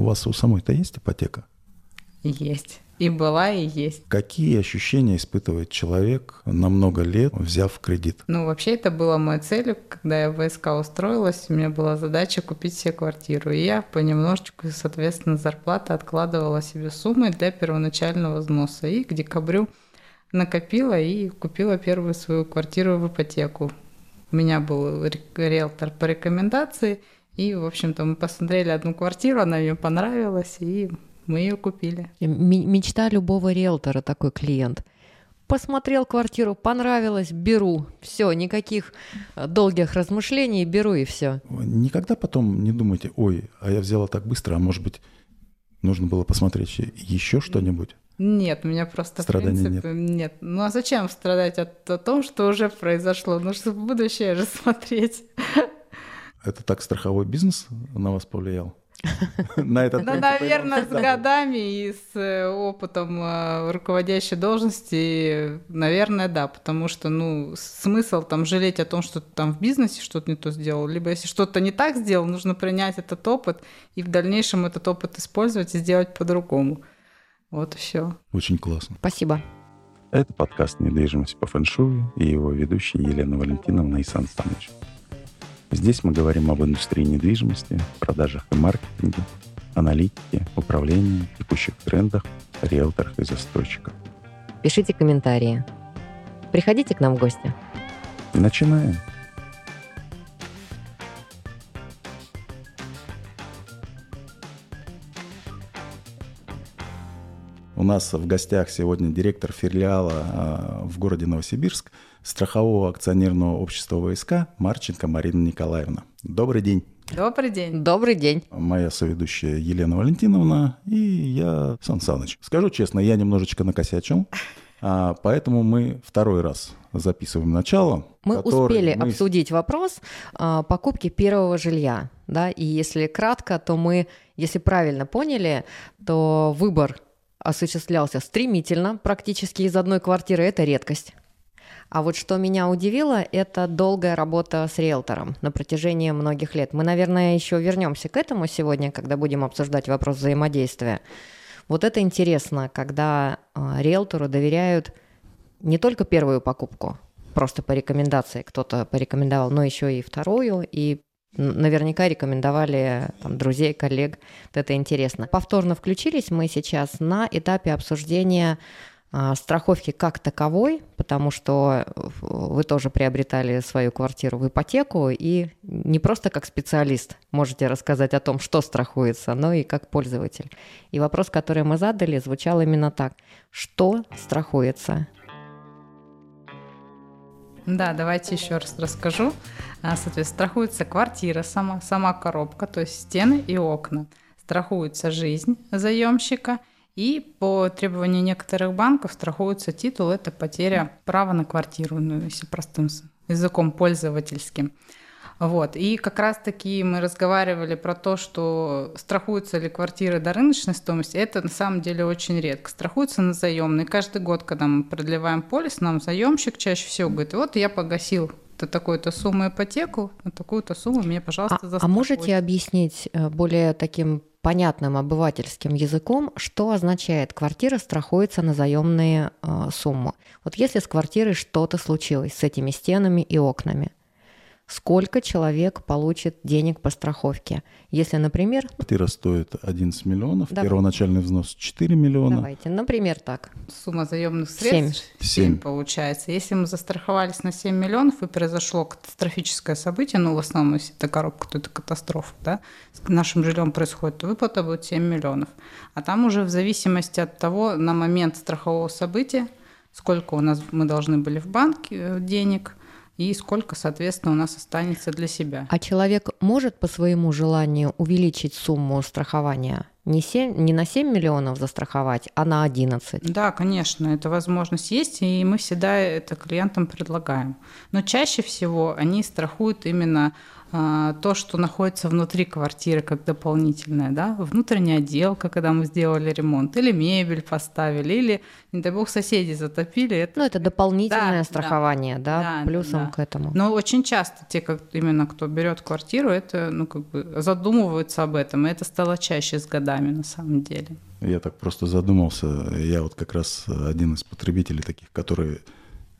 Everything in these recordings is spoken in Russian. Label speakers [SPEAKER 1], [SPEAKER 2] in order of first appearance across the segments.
[SPEAKER 1] У вас у самой-то есть ипотека?
[SPEAKER 2] Есть. И была, и есть.
[SPEAKER 1] Какие ощущения испытывает человек на много лет, взяв кредит?
[SPEAKER 2] Ну, вообще, это было моей целью. Когда я в ВСК устроилась, у меня была задача купить себе квартиру. И я понемножечку, соответственно, зарплата откладывала себе суммы для первоначального взноса. И к декабрю накопила и купила первую свою квартиру в ипотеку. У меня был риэлтор по рекомендации, и, в общем-то, мы посмотрели одну квартиру, она мне понравилась, и мы ее купили.
[SPEAKER 3] Мечта любого риэлтора такой клиент. Посмотрел квартиру, понравилось, беру. Все, никаких э, долгих размышлений, беру и все.
[SPEAKER 1] Никогда потом не думайте, ой, а я взяла так быстро, а может быть, нужно было посмотреть еще что-нибудь?
[SPEAKER 2] Нет, у меня просто
[SPEAKER 1] Страданий
[SPEAKER 2] в принципе нет. нет. Ну а зачем страдать от о том, что уже произошло? Нужно в будущее же смотреть.
[SPEAKER 1] Это так страховой бизнес на вас повлиял? На этот
[SPEAKER 2] Ну, наверное, с годами и с э, опытом э, руководящей должности, наверное, да, потому что, ну, смысл там жалеть о том, что ты там в бизнесе что-то не то сделал, либо если что-то не так сделал, нужно принять этот опыт и в дальнейшем этот опыт использовать и сделать по-другому. Вот и все.
[SPEAKER 1] Очень классно.
[SPEAKER 3] Спасибо.
[SPEAKER 1] Это подкаст «Недвижимость по фэншую» и его ведущий Елена Валентиновна и Сан. Здесь мы говорим об индустрии недвижимости, продажах и маркетинге, аналитике, управлении, текущих трендах, риэлторах и застройщиках.
[SPEAKER 3] Пишите комментарии. Приходите к нам в гости.
[SPEAKER 1] Начинаем. У нас в гостях сегодня директор филиала а, в городе Новосибирск страхового акционерного общества ВСК Марченко Марина Николаевна. Добрый день.
[SPEAKER 2] Добрый день.
[SPEAKER 3] Добрый день.
[SPEAKER 1] Моя соведущая Елена Валентиновна и я Сан Саныч. Скажу честно, я немножечко накосячил, а, поэтому мы второй раз записываем начало.
[SPEAKER 3] Мы успели мы... обсудить вопрос а, покупки первого жилья. Да? И если кратко, то мы, если правильно поняли, то выбор осуществлялся стремительно, практически из одной квартиры, это редкость. А вот что меня удивило, это долгая работа с риэлтором на протяжении многих лет. Мы, наверное, еще вернемся к этому сегодня, когда будем обсуждать вопрос взаимодействия. Вот это интересно, когда э, риэлтору доверяют не только первую покупку, просто по рекомендации кто-то порекомендовал, но еще и вторую, и Наверняка рекомендовали там, друзей, коллег. Вот это интересно. Повторно включились мы сейчас на этапе обсуждения а, страховки как таковой, потому что вы тоже приобретали свою квартиру в ипотеку и не просто как специалист можете рассказать о том, что страхуется, но и как пользователь. И вопрос, который мы задали, звучал именно так. Что страхуется?
[SPEAKER 2] Да, давайте еще раз расскажу. А, соответственно, страхуется квартира сама, сама коробка, то есть стены и окна. Страхуется жизнь заемщика и по требованию некоторых банков страхуется титул, это потеря права на квартиру, ну, если простым языком пользовательским. Вот. И как раз-таки мы разговаривали про то, что страхуются ли квартиры до рыночной стоимости. Это на самом деле очень редко. Страхуются на заемные. Каждый год, когда мы продлеваем полис, нам заемщик чаще всего говорит, вот я погасил такую-то сумму ипотеку, на такую-то сумму мне, пожалуйста,
[SPEAKER 3] а, а можете объяснить э, более таким понятным обывательским языком, что означает квартира страхуется на заемные э, суммы? Вот если с квартирой что-то случилось с этими стенами и окнами, сколько человек получит денег по страховке. Если, например...
[SPEAKER 1] Квартира стоит 11 миллионов, Давай. первоначальный взнос 4 миллиона.
[SPEAKER 3] Давайте, например, так.
[SPEAKER 2] Сумма заемных средств 7. 7 получается. Если мы застраховались на 7 миллионов и произошло катастрофическое событие, ну, в основном, если это коробка, то это катастрофа, да, с нашим жильем происходит, то выплата будет 7 миллионов. А там уже в зависимости от того, на момент страхового события, сколько у нас мы должны были в банке э, денег – и сколько, соответственно, у нас останется для себя.
[SPEAKER 3] А человек может по своему желанию увеличить сумму страхования? Не, 7, не на 7 миллионов застраховать, а на 11?
[SPEAKER 2] Да, конечно, эта возможность есть, и мы всегда это клиентам предлагаем. Но чаще всего они страхуют именно то, что находится внутри квартиры как дополнительное, да, внутренняя отделка, когда мы сделали ремонт, или мебель поставили, или, не дай бог, соседи затопили.
[SPEAKER 3] Это... Ну, это дополнительное да, страхование, да, да, да плюсом да. к этому.
[SPEAKER 2] Но очень часто те, как именно кто берет квартиру, это, ну, как бы задумываются об этом, и это стало чаще с годами на самом деле.
[SPEAKER 1] Я так просто задумался, я вот как раз один из потребителей таких, которые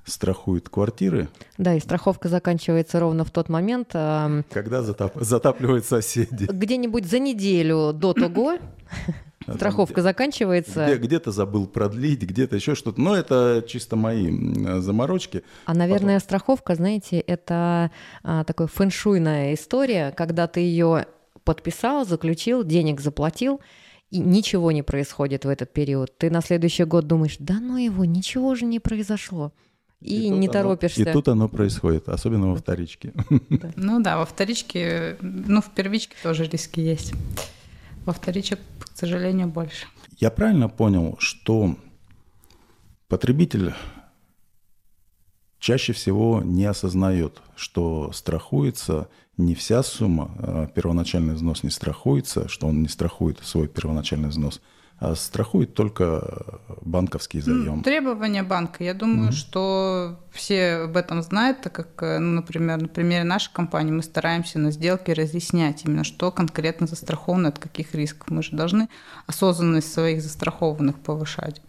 [SPEAKER 1] страхует квартиры.
[SPEAKER 3] Да, и страховка заканчивается ровно в тот момент.
[SPEAKER 1] Когда затап... затапливают соседи.
[SPEAKER 3] Где-нибудь за неделю до того а страховка заканчивается.
[SPEAKER 1] Где, то забыл продлить, где-то еще что-то. Но это чисто мои заморочки.
[SPEAKER 3] А, наверное, Потом... страховка, знаете, это а, такая фэншуйная история, когда ты ее подписал, заключил, денег заплатил, и ничего не происходит в этот период. Ты на следующий год думаешь, да ну его, ничего же не произошло и, и не торопишься.
[SPEAKER 1] И тут оно происходит, особенно во вторичке.
[SPEAKER 2] Ну да, во вторичке, ну в первичке тоже риски есть. Во вторичек, к сожалению, больше.
[SPEAKER 1] Я правильно понял, что потребитель чаще всего не осознает, что страхуется не вся сумма, а первоначальный взнос не страхуется, что он не страхует свой первоначальный взнос – страхует только банковский заем.
[SPEAKER 2] Требования банка. Я думаю, mm-hmm. что все об этом знают, так как, э, ну, например, на примере нашей компании мы стараемся на сделке разъяснять именно, что конкретно застраховано, от каких рисков. Мы же должны осознанность своих застрахованных повышать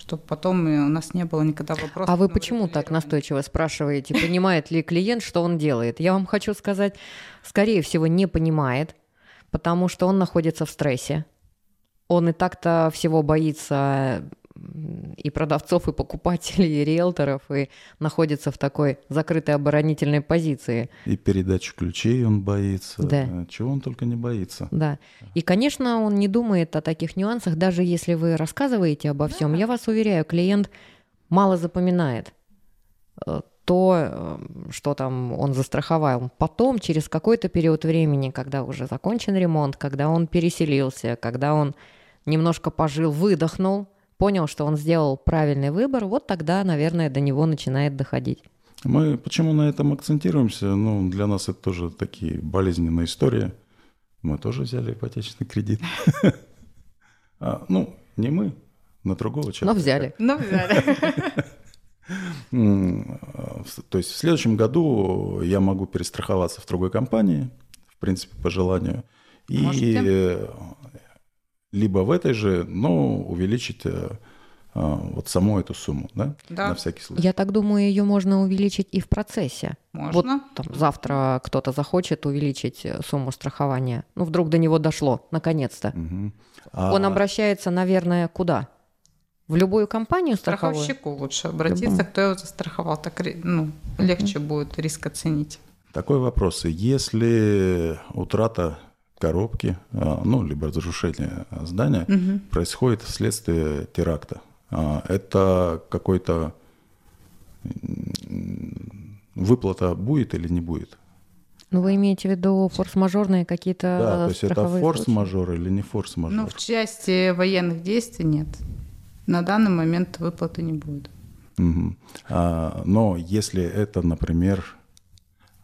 [SPEAKER 2] чтобы потом у нас не было никогда вопросов.
[SPEAKER 3] А вы почему так настойчиво спрашиваете, понимает ли клиент, что он делает? Я вам хочу сказать, скорее всего, не понимает, потому что он находится в стрессе он и так-то всего боится и продавцов, и покупателей, и риэлторов, и находится в такой закрытой оборонительной позиции.
[SPEAKER 1] И передачу ключей он боится. Да. Чего он только не боится.
[SPEAKER 3] Да. И, конечно, он не думает о таких нюансах, даже если вы рассказываете обо всем. Я вас уверяю, клиент мало запоминает э, то, э, что там он застраховал. Потом, через какой-то период времени, когда уже закончен ремонт, когда он переселился, когда он немножко пожил, выдохнул, понял, что он сделал правильный выбор, вот тогда, наверное, до него начинает доходить.
[SPEAKER 1] Мы почему на этом акцентируемся? Ну, для нас это тоже такие болезненные истории. Мы тоже взяли ипотечный кредит. А, ну, не мы, на другого человека.
[SPEAKER 3] Но взяли.
[SPEAKER 2] Но взяли.
[SPEAKER 1] То есть в следующем году я могу перестраховаться в другой компании, в принципе, по желанию. И Можете? Либо в этой же, но увеличить э, а, вот саму эту сумму, да?
[SPEAKER 2] Да.
[SPEAKER 1] На всякий случай.
[SPEAKER 3] Я так думаю, ее можно увеличить и в процессе.
[SPEAKER 2] Можно.
[SPEAKER 3] Вот там, завтра кто-то захочет увеличить э, сумму страхования. Ну, вдруг до него дошло, наконец-то. Угу. А... Он обращается, наверное, куда? В любую компанию страховую?
[SPEAKER 2] Страховщику лучше обратиться, Любому. кто его застраховал. Так ну, легче угу. будет риск оценить.
[SPEAKER 1] Такой вопрос. Если утрата коробки, а, ну, либо разрушение здания, угу. происходит вследствие теракта. А, это какой-то выплата будет или не будет?
[SPEAKER 3] Ну, вы имеете в виду форс-мажорные какие-то
[SPEAKER 1] Да, то есть это форс-мажор или не форс-мажор?
[SPEAKER 2] Ну, в части военных действий нет. На данный момент выплаты не будет.
[SPEAKER 1] Угу. А, но если это, например,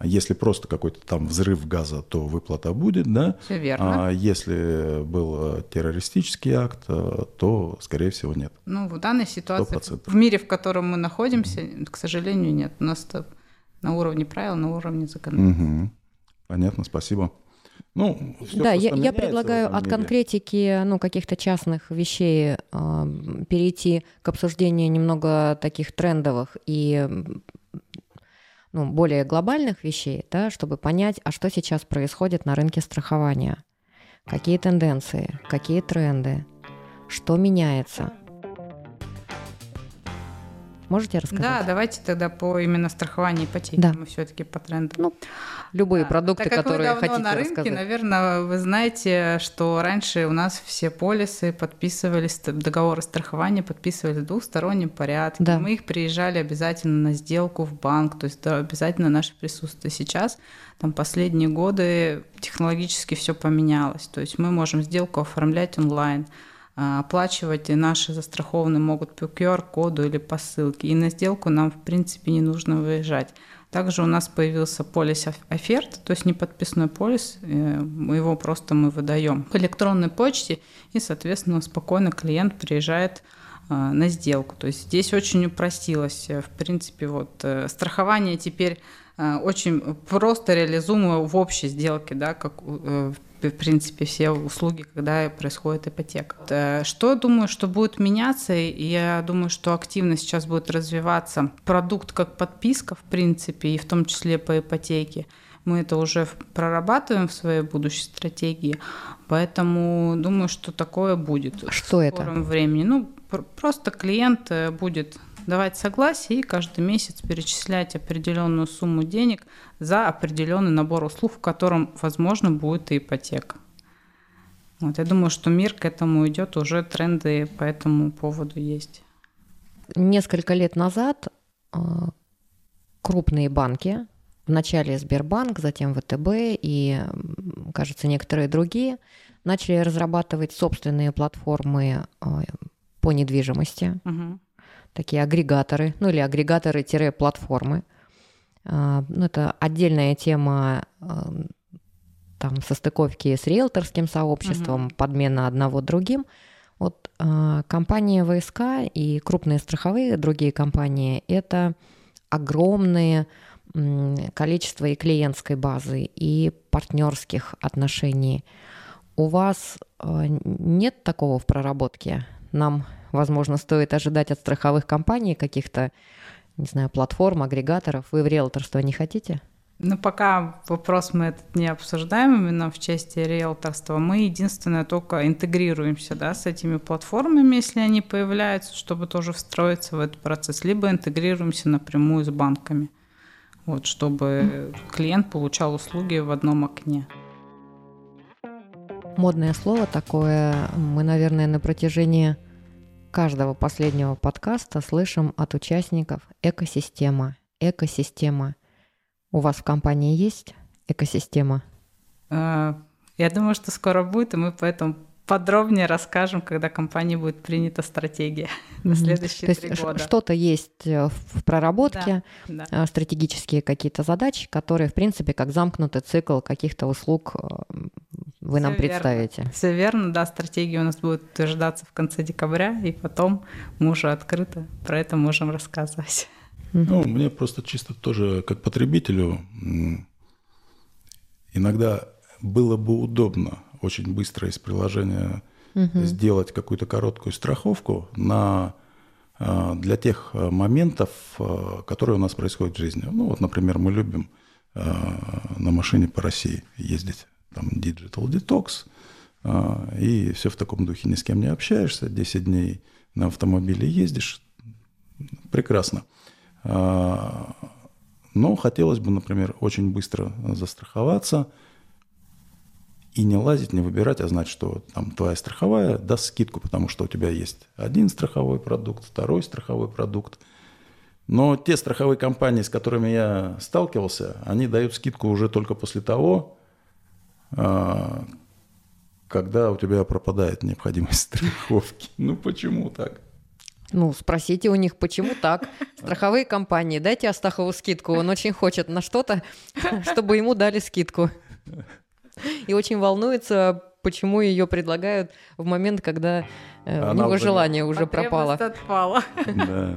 [SPEAKER 1] если просто какой-то там взрыв газа, то выплата будет, да?
[SPEAKER 2] Все верно.
[SPEAKER 1] А если был террористический акт, э, то, скорее всего, нет.
[SPEAKER 2] Ну, в данной ситуации, 100%. в мире, в котором мы находимся, к сожалению, нет. У нас это на уровне правил, на уровне законодательства.
[SPEAKER 1] Угу. Понятно, спасибо. Ну,
[SPEAKER 3] да, я, я предлагаю от конкретики ну, каких-то частных вещей э, перейти к обсуждению немного таких трендовых и ну, более глобальных вещей, да, чтобы понять, а что сейчас происходит на рынке страхования, какие тенденции, какие тренды, что меняется – Можете рассказать?
[SPEAKER 2] Да, давайте тогда по именно страхованию ипотеки. Да. Мы все-таки по тренду. Ну,
[SPEAKER 3] любые да. продукты,
[SPEAKER 2] так как
[SPEAKER 3] которые
[SPEAKER 2] вы давно
[SPEAKER 3] хотите
[SPEAKER 2] на рынке,
[SPEAKER 3] рассказать.
[SPEAKER 2] наверное, вы знаете, что раньше у нас все полисы подписывались, договоры страхования подписывались в двухстороннем порядке. Да. Мы их приезжали обязательно на сделку в банк, то есть да, обязательно наше присутствие. Сейчас, там последние годы технологически все поменялось. То есть мы можем сделку оформлять онлайн оплачивать наши застрахованные могут по QR-коду или по ссылке. И на сделку нам, в принципе, не нужно выезжать. Также у нас появился полис оферт, то есть неподписной полис, э, его просто мы выдаем по электронной почте, и, соответственно, спокойно клиент приезжает а, на сделку. То есть здесь очень упростилось. В принципе, вот э, страхование теперь э, очень просто реализуемо в общей сделке, да, как в принципе, все услуги, когда происходит ипотека. Что думаю, что будет меняться? Я думаю, что активно сейчас будет развиваться продукт как подписка, в принципе, и в том числе по ипотеке. Мы это уже прорабатываем в своей будущей стратегии, поэтому думаю, что такое будет.
[SPEAKER 3] Что в скором
[SPEAKER 2] это? времени. Ну, просто клиент э, будет давать согласие и каждый месяц перечислять определенную сумму денег за определенный набор услуг, в котором, возможно, будет и ипотека. Вот, я думаю, что мир к этому идет, уже тренды по этому поводу есть.
[SPEAKER 3] Несколько лет назад а, крупные банки, вначале Сбербанк, затем ВТБ и, кажется, некоторые другие, начали разрабатывать собственные платформы а, по недвижимости. Угу такие агрегаторы, ну или агрегаторы-платформы. А, ну, это отдельная тема а, там состыковки с риэлторским сообществом, угу. подмена одного другим. Вот а, компания ВСК и крупные страховые другие компании – это огромные количество и клиентской базы, и партнерских отношений. У вас нет такого в проработке? Нам возможно, стоит ожидать от страховых компаний каких-то, не знаю, платформ, агрегаторов? Вы в риэлторство не хотите?
[SPEAKER 2] Ну, пока вопрос мы этот не обсуждаем именно в части риэлторства. Мы единственное только интегрируемся да, с этими платформами, если они появляются, чтобы тоже встроиться в этот процесс, либо интегрируемся напрямую с банками, вот, чтобы клиент получал услуги в одном окне.
[SPEAKER 3] Модное слово такое. Мы, наверное, на протяжении каждого последнего подкаста слышим от участников экосистема. Экосистема. У вас в компании есть экосистема?
[SPEAKER 2] А, я думаю, что скоро будет, и мы поэтому подробнее расскажем, когда компании будет принята стратегия mm-hmm. на следующие три года.
[SPEAKER 3] Что-то есть э, в проработке, да, да. Э, стратегические какие-то задачи, которые, в принципе, как замкнутый цикл каких-то услуг э, вы Все нам представите.
[SPEAKER 2] Верно. Все верно, да, стратегия у нас будет утверждаться в конце декабря, и потом мы уже открыто про это можем рассказывать.
[SPEAKER 1] Ну, мне просто чисто тоже как потребителю иногда было бы удобно очень быстро из приложения угу. сделать какую-то короткую страховку на а, для тех а, моментов, а, которые у нас происходят в жизни. Ну вот, например, мы любим на машине по России ездить там Digital Detox, а, и все в таком духе, ни с кем не общаешься, 10 дней на автомобиле ездишь, прекрасно. А, но хотелось бы, например, очень быстро застраховаться и не лазить, не выбирать, а знать, что там твоя страховая даст скидку, потому что у тебя есть один страховой продукт, второй страховой продукт. Но те страховые компании, с которыми я сталкивался, они дают скидку уже только после того, когда у тебя пропадает необходимость страховки. Ну почему так?
[SPEAKER 3] Ну, спросите у них, почему так. Страховые компании, дайте Астахову скидку. Он очень хочет на что-то, чтобы ему дали скидку. И очень волнуется, почему ее предлагают в момент, когда э, у него желание уже пропало.
[SPEAKER 2] отпала. Да.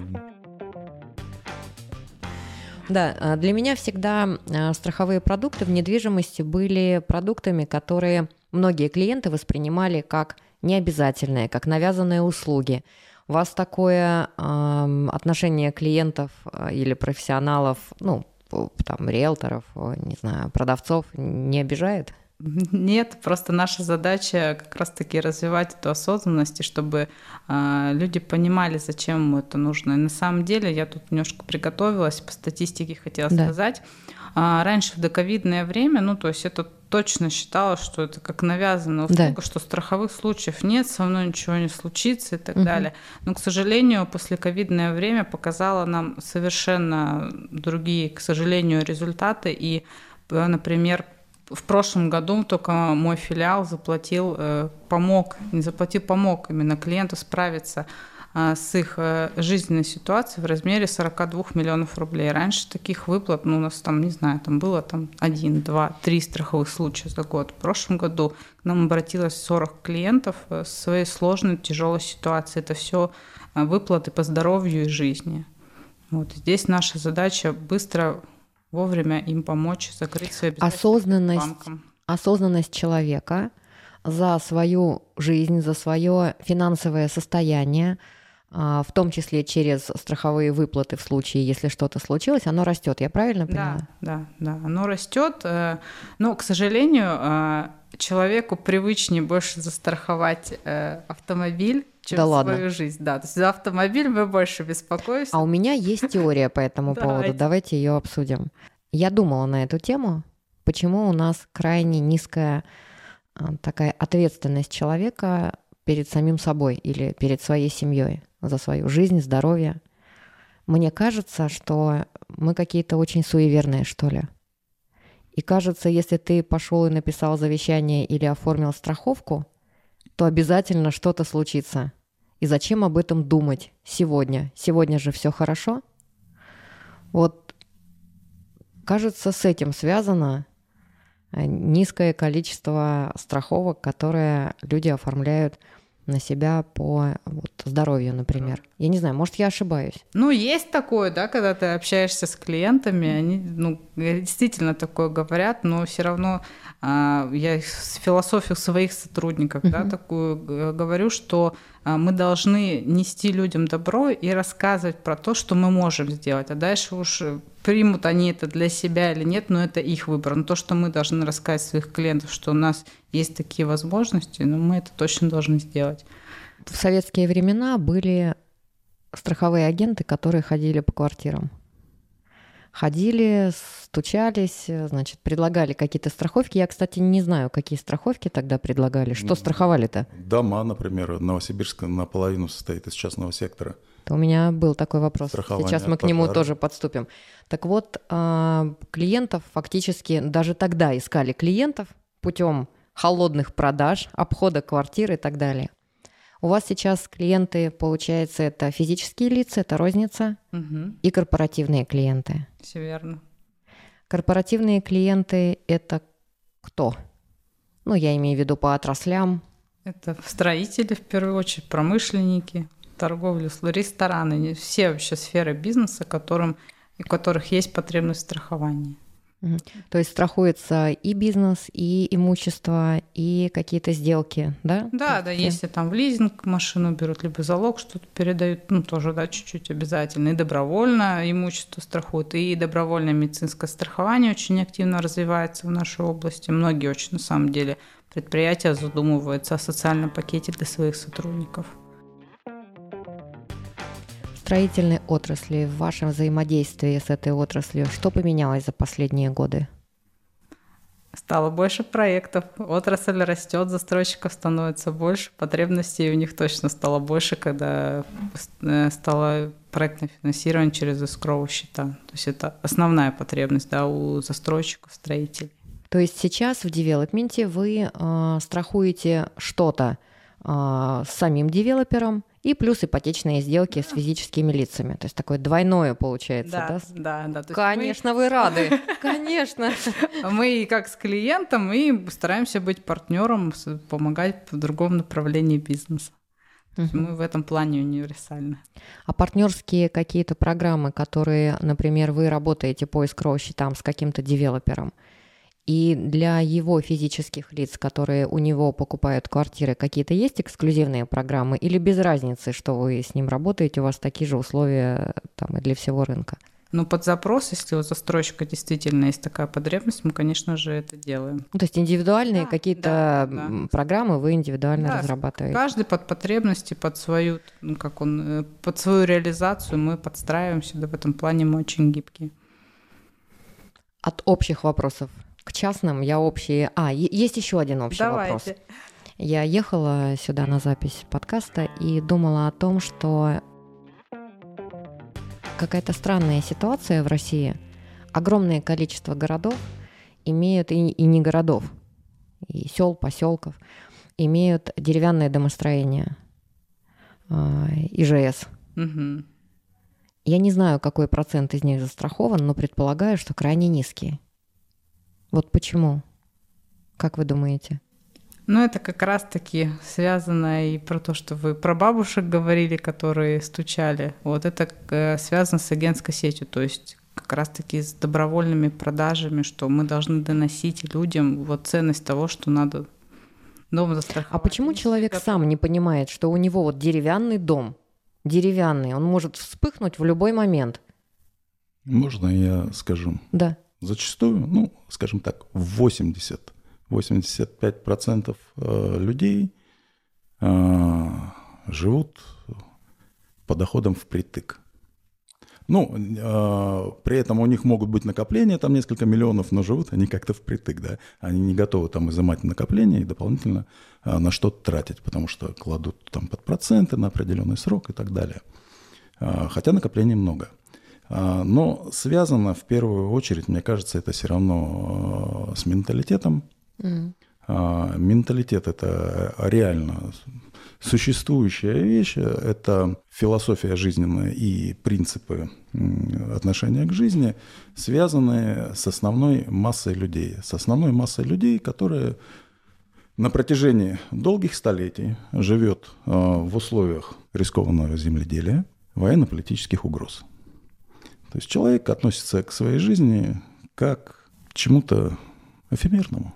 [SPEAKER 3] Да, а, для меня всегда а, страховые продукты в недвижимости были продуктами, которые многие клиенты воспринимали как необязательные, как навязанные услуги. У вас такое э, отношение клиентов или профессионалов, ну, там, риэлторов, не знаю, продавцов не обижает?
[SPEAKER 2] Нет, просто наша задача как раз-таки развивать эту осознанность, чтобы э, люди понимали, зачем ему это нужно. И на самом деле я тут немножко приготовилась, по статистике хотела да. сказать. А, раньше в доковидное время, ну то есть это точно считалось, что это как навязанная услуга, да. что страховых случаев нет, со мной ничего не случится и так угу. далее. Но, к сожалению, после ковидное время показало нам совершенно другие, к сожалению, результаты. И, например, в прошлом году только мой филиал заплатил, э, помог, не заплатил, помог именно клиенту справиться а, с их э, жизненной ситуацией в размере 42 миллионов рублей. Раньше таких выплат, ну, у нас там, не знаю, там было там один, два, три страховых случая за год. В прошлом году к нам обратилось 40 клиентов э, с своей сложной, тяжелой ситуацией. Это все выплаты по здоровью и жизни. Вот здесь наша задача быстро вовремя им помочь закрыть свои
[SPEAKER 3] осознанность, банком. осознанность человека за свою жизнь, за свое финансовое состояние, а, в том числе через страховые выплаты в случае, если что-то случилось, оно растет. Я правильно понимаю?
[SPEAKER 2] Да, да, да. Оно растет. Э, но, к сожалению, э, человеку привычнее больше застраховать э, автомобиль, чем да свою ладно. жизнь. Да, то есть за автомобиль мы больше беспокоимся.
[SPEAKER 3] А у меня есть теория по этому поводу. Давайте ее обсудим. Я думала на эту тему, почему у нас крайне низкая такая ответственность человека перед самим собой или перед своей семьей за свою жизнь, здоровье. Мне кажется, что мы какие-то очень суеверные, что ли. И кажется, если ты пошел и написал завещание или оформил страховку, то обязательно что-то случится. И зачем об этом думать сегодня? Сегодня же все хорошо. Вот, кажется, с этим связано э, низкое количество страховок, которые люди оформляют на себя по вот, здоровью, например. Я не знаю, может, я ошибаюсь.
[SPEAKER 2] Ну, есть такое, да, когда ты общаешься с клиентами, они, ну, действительно такое говорят, но все равно а, я с философию своих сотрудников, uh-huh. да, такую говорю, что мы должны нести людям добро и рассказывать про то, что мы можем сделать, а дальше уж примут они это для себя или нет, но это их выбор. Но то, что мы должны рассказать своих клиентов, что у нас есть такие возможности, но мы это точно должны сделать.
[SPEAKER 3] В советские времена были страховые агенты, которые ходили по квартирам. Ходили, стучались, значит, предлагали какие-то страховки. Я, кстати, не знаю, какие страховки тогда предлагали. Что страховали-то?
[SPEAKER 1] Дома, например, Новосибирск наполовину состоит из частного сектора.
[SPEAKER 3] У меня был такой вопрос. Сейчас мы к нему пожара. тоже подступим. Так вот, а, клиентов фактически даже тогда искали клиентов путем холодных продаж, обхода квартир и так далее. У вас сейчас клиенты, получается, это физические лица, это розница угу. и корпоративные клиенты.
[SPEAKER 2] Все верно.
[SPEAKER 3] Корпоративные клиенты это кто? Ну, я имею в виду по отраслям.
[SPEAKER 2] Это строители, в первую очередь, промышленники, торговля, рестораны, все вообще сферы бизнеса, которым, у которых есть потребность в страховании.
[SPEAKER 3] То есть страхуется и бизнес, и имущество, и какие-то сделки, да?
[SPEAKER 2] Да, да, если там в лизинг машину берут, либо залог что-то передают, ну тоже, да, чуть-чуть обязательно. И добровольно имущество страхуют, и добровольное медицинское страхование очень активно развивается в нашей области. Многие очень, на самом деле, предприятия задумываются о социальном пакете для своих сотрудников
[SPEAKER 3] строительной отрасли, в вашем взаимодействии с этой отраслью, что поменялось за последние годы?
[SPEAKER 2] Стало больше проектов, отрасль растет, застройщиков становится больше, потребностей у них точно стало больше, когда э, стало проектное финансирование через эскроу счета. То есть это основная потребность да, у застройщиков, строителей.
[SPEAKER 3] То есть сейчас в девелопменте вы э, страхуете что-то э, с самим девелопером и плюс ипотечные сделки с физическими лицами. То есть такое двойное получается, да?
[SPEAKER 2] Да, да. да.
[SPEAKER 3] Конечно, мы... вы рады. Конечно.
[SPEAKER 2] Мы как с клиентом и стараемся быть партнером, помогать в другом направлении бизнеса. Мы в этом плане универсальны.
[SPEAKER 3] А партнерские какие-то программы, которые, например, вы работаете по escrow счетам с каким-то девелопером, и для его физических лиц, которые у него покупают квартиры, какие-то есть эксклюзивные программы или без разницы, что вы с ним работаете, у вас такие же условия там, и для всего рынка?
[SPEAKER 2] Ну, под запрос, если у застройщика действительно есть такая потребность, мы, конечно же, это делаем.
[SPEAKER 3] Ну, то есть индивидуальные да, какие-то да, да. программы вы индивидуально да, разрабатываете?
[SPEAKER 2] Каждый под потребности, под свою, ну, как он, э, под свою реализацию мы подстраиваемся, да, в этом плане мы очень гибкие.
[SPEAKER 3] От общих вопросов к частным я общие... А, есть еще один общий Давайте. вопрос. Я ехала сюда на запись подкаста и думала о том, что какая-то странная ситуация в России. Огромное количество городов имеют и, и не городов, и сел, поселков, имеют деревянное домостроение, а, ИЖС. Угу. Я не знаю, какой процент из них застрахован, но предполагаю, что крайне низкий. Вот почему? Как вы думаете?
[SPEAKER 2] Ну, это как раз-таки связано и про то, что вы про бабушек говорили, которые стучали. Вот это э, связано с агентской сетью, то есть как раз-таки с добровольными продажами, что мы должны доносить людям вот ценность того, что надо дом застраховать.
[SPEAKER 3] А почему человек сам не понимает, что у него вот деревянный дом, деревянный, он может вспыхнуть в любой момент?
[SPEAKER 1] Можно я скажу?
[SPEAKER 3] Да.
[SPEAKER 1] Зачастую, ну, скажем так, 80 85% э, людей э, живут по доходам впритык. Ну, э, при этом у них могут быть накопления, там несколько миллионов, но живут они как-то впритык, да. Они не готовы там изымать накопления и дополнительно на что-то тратить, потому что кладут там под проценты на определенный срок и так далее. Хотя накоплений много. Э, но связано в первую очередь, мне кажется, это все равно э, с менталитетом, Mm. А, менталитет это реально существующая вещь, это философия жизненная и принципы отношения к жизни, связанные с основной массой людей, с основной массой людей, которые на протяжении долгих столетий живет а, в условиях рискованного земледелия, военно-политических угроз. То есть человек относится к своей жизни как к чему-то эфемерному.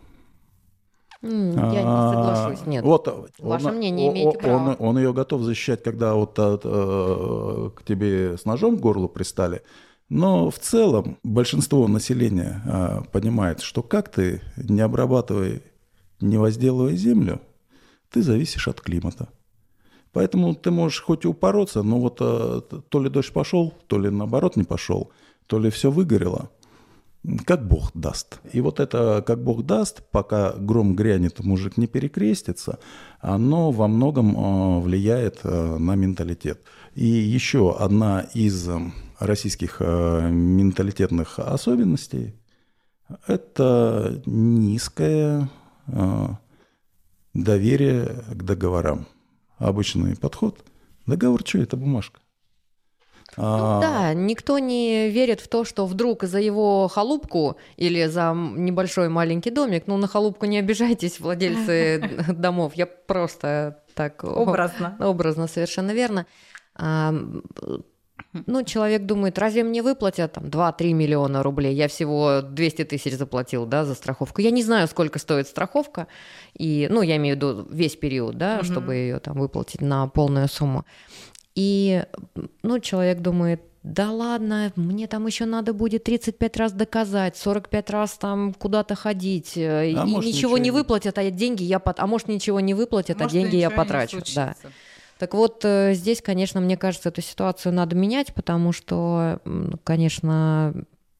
[SPEAKER 3] Я не соглашусь, нет. Вот, Ваше он, мнение он, имеете право.
[SPEAKER 1] Он, он ее готов защищать, когда вот от, э, к тебе с ножом к горлу пристали. Но в целом большинство населения э, понимает, что как ты, не обрабатывая, не возделывая землю, ты зависишь от климата. Поэтому ты можешь хоть и упороться, но вот э, то ли дождь пошел, то ли наоборот не пошел, то ли все выгорело – как Бог даст. И вот это «как Бог даст», пока гром грянет, мужик не перекрестится, оно во многом э, влияет э, на менталитет. И еще одна из российских менталитетных особенностей – это низкое доверие к договорам. Обычный подход – договор что, это бумажка.
[SPEAKER 3] Ну, а... Да, никто не верит в то, что вдруг за его халупку или за небольшой маленький домик, ну на халупку не обижайтесь, владельцы домов, я просто так...
[SPEAKER 2] Образно.
[SPEAKER 3] Образно, совершенно верно. Ну, человек думает, разве мне выплатят там 2-3 миллиона рублей? Я всего 200 тысяч заплатил, да, за страховку. Я не знаю, сколько стоит страховка, и, ну, я имею в виду весь период, да, угу. чтобы ее там выплатить на полную сумму. И, ну, человек думает, да ладно, мне там еще надо будет 35 раз доказать, 45 раз там куда-то ходить, э, а и может, ничего, ничего не выплатят, а деньги я пот... а может ничего не выплатят, а может, а деньги я потрачу, да. Так вот, э, здесь, конечно, мне кажется, эту ситуацию надо менять, потому что, конечно,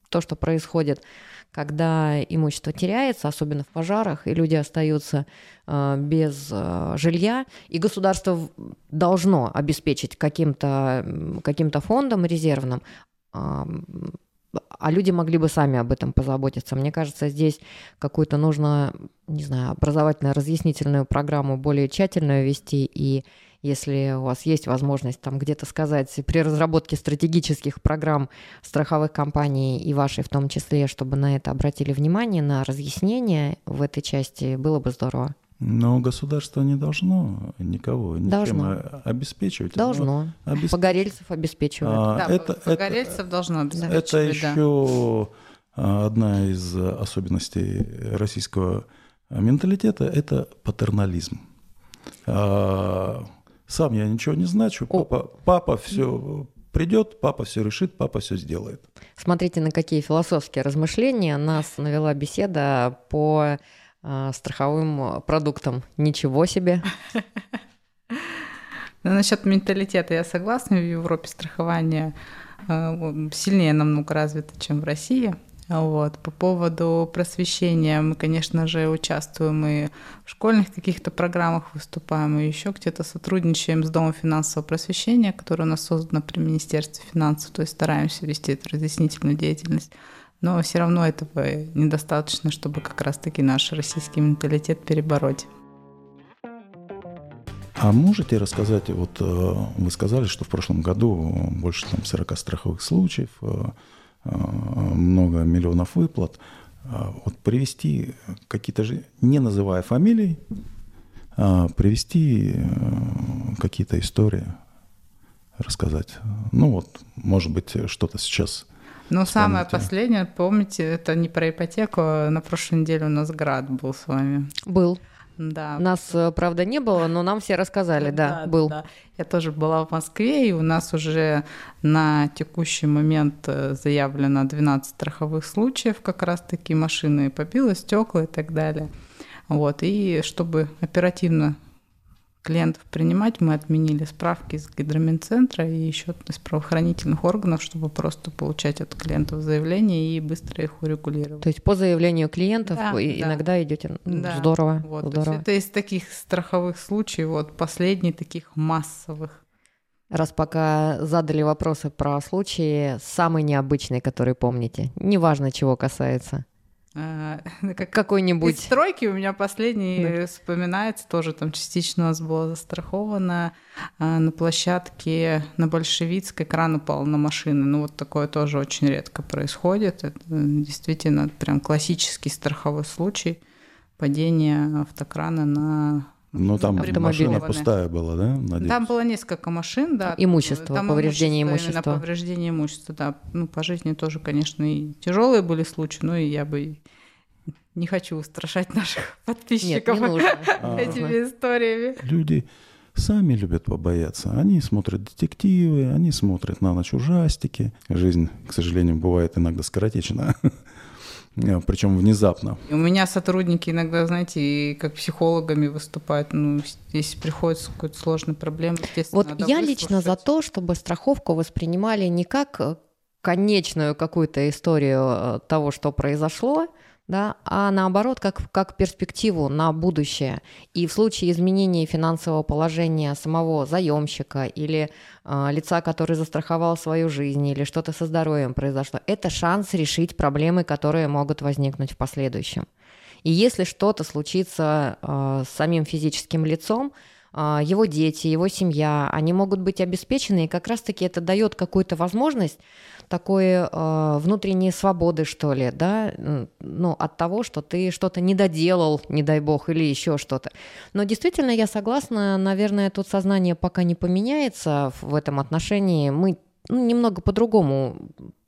[SPEAKER 3] то, что происходит когда имущество теряется, особенно в пожарах, и люди остаются э, без э, жилья, и государство должно обеспечить каким-то каким фондом резервным, э, а люди могли бы сами об этом позаботиться. Мне кажется, здесь какую-то нужно, не знаю, образовательно-разъяснительную программу более тщательную вести и если у вас есть возможность там где-то сказать при разработке стратегических программ страховых компаний и вашей в том числе, чтобы на это обратили внимание, на разъяснение в этой части, было бы здорово.
[SPEAKER 1] Но государство не должно никого ничем должно. обеспечивать.
[SPEAKER 3] Должно. Обесп... Погорельцев обеспечивают. А,
[SPEAKER 2] да, это, погорельцев это, должно обеспечивать.
[SPEAKER 1] Это еще да. одна из особенностей российского менталитета – это патернализм. А, сам я ничего не значу, папа, папа все придет, папа все решит, папа все сделает.
[SPEAKER 3] Смотрите, на какие философские размышления нас навела беседа по э, страховым продуктам. Ничего себе.
[SPEAKER 2] Ну, насчет менталитета я согласна. В Европе страхование э, сильнее намного развито, чем в России. Вот. По поводу просвещения мы, конечно же, участвуем и в школьных каких-то программах выступаем, и еще где-то сотрудничаем с Домом финансового просвещения, который у нас создан при Министерстве финансов, то есть стараемся вести эту разъяснительную деятельность. Но все равно этого недостаточно, чтобы как раз-таки наш российский менталитет перебороть.
[SPEAKER 1] А можете рассказать, вот э, вы сказали, что в прошлом году больше там, 40 страховых случаев, э, много миллионов выплат. Вот привести какие-то же, не называя фамилий, а привести какие-то истории, рассказать. Ну вот, может быть, что-то сейчас
[SPEAKER 2] ну, самое последнее, помните, это не про ипотеку, а на прошлой неделе у нас град был с вами.
[SPEAKER 3] Был.
[SPEAKER 2] Да.
[SPEAKER 3] Нас, э, правда, не было, но нам все рассказали, да, да был. Да.
[SPEAKER 2] Я тоже была в Москве, и у нас уже на текущий момент э, заявлено 12 страховых случаев, как раз-таки машины побило, стекла и так далее. Вот, и чтобы оперативно клиентов принимать, мы отменили справки из гидроминцентра и еще из правоохранительных органов, чтобы просто получать от клиентов заявления и быстро их урегулировать.
[SPEAKER 3] То есть по заявлению клиентов да, вы да. иногда идете. Да. Здорово.
[SPEAKER 2] Вот,
[SPEAKER 3] здорово.
[SPEAKER 2] это из таких страховых случаев, вот последний таких массовых.
[SPEAKER 3] Раз пока задали вопросы про случаи, самый необычный, который помните, неважно чего касается. Как какой-нибудь... Из
[SPEAKER 2] стройки у меня последний да. вспоминается, тоже там частично у нас было застраховано а, на площадке на Большевицкой кран упал на машины. Ну вот такое тоже очень редко происходит. Это действительно прям классический страховой случай падения автокрана на
[SPEAKER 1] ну, там машина пустая была, да?
[SPEAKER 2] Надеюсь? Там было несколько машин, да.
[SPEAKER 3] Имущество, там повреждение имущества.
[SPEAKER 2] Именно повреждение имущества, да. Ну, по жизни тоже, конечно, и тяжелые были случаи, но и я бы не хочу устрашать наших подписчиков Нет, не нужно. этими историями.
[SPEAKER 1] Люди сами любят побояться. Они смотрят детективы, они смотрят на ночь ужастики. Жизнь, к сожалению, бывает иногда скоротечна. Э, причем внезапно.
[SPEAKER 2] У меня сотрудники иногда, знаете, как психологами выступают. Ну, если приходится какой-то сложной проблемой,
[SPEAKER 3] Вот я выслушать. лично за то, чтобы страховку воспринимали не как э, конечную какую-то историю э, того, что произошло, да, а наоборот, как, как перспективу на будущее. И в случае изменения финансового положения самого заемщика или э, лица, который застраховал свою жизнь, или что-то со здоровьем произошло, это шанс решить проблемы, которые могут возникнуть в последующем. И если что-то случится э, с самим физическим лицом, а, его дети, его семья, они могут быть обеспечены, и как раз-таки это дает какую-то возможность такой э, внутренней свободы, что ли, да, ну, от того, что ты что-то не доделал, не дай бог, или еще что-то. Но действительно, я согласна, наверное, тут сознание пока не поменяется в этом отношении. Мы ну, немного по-другому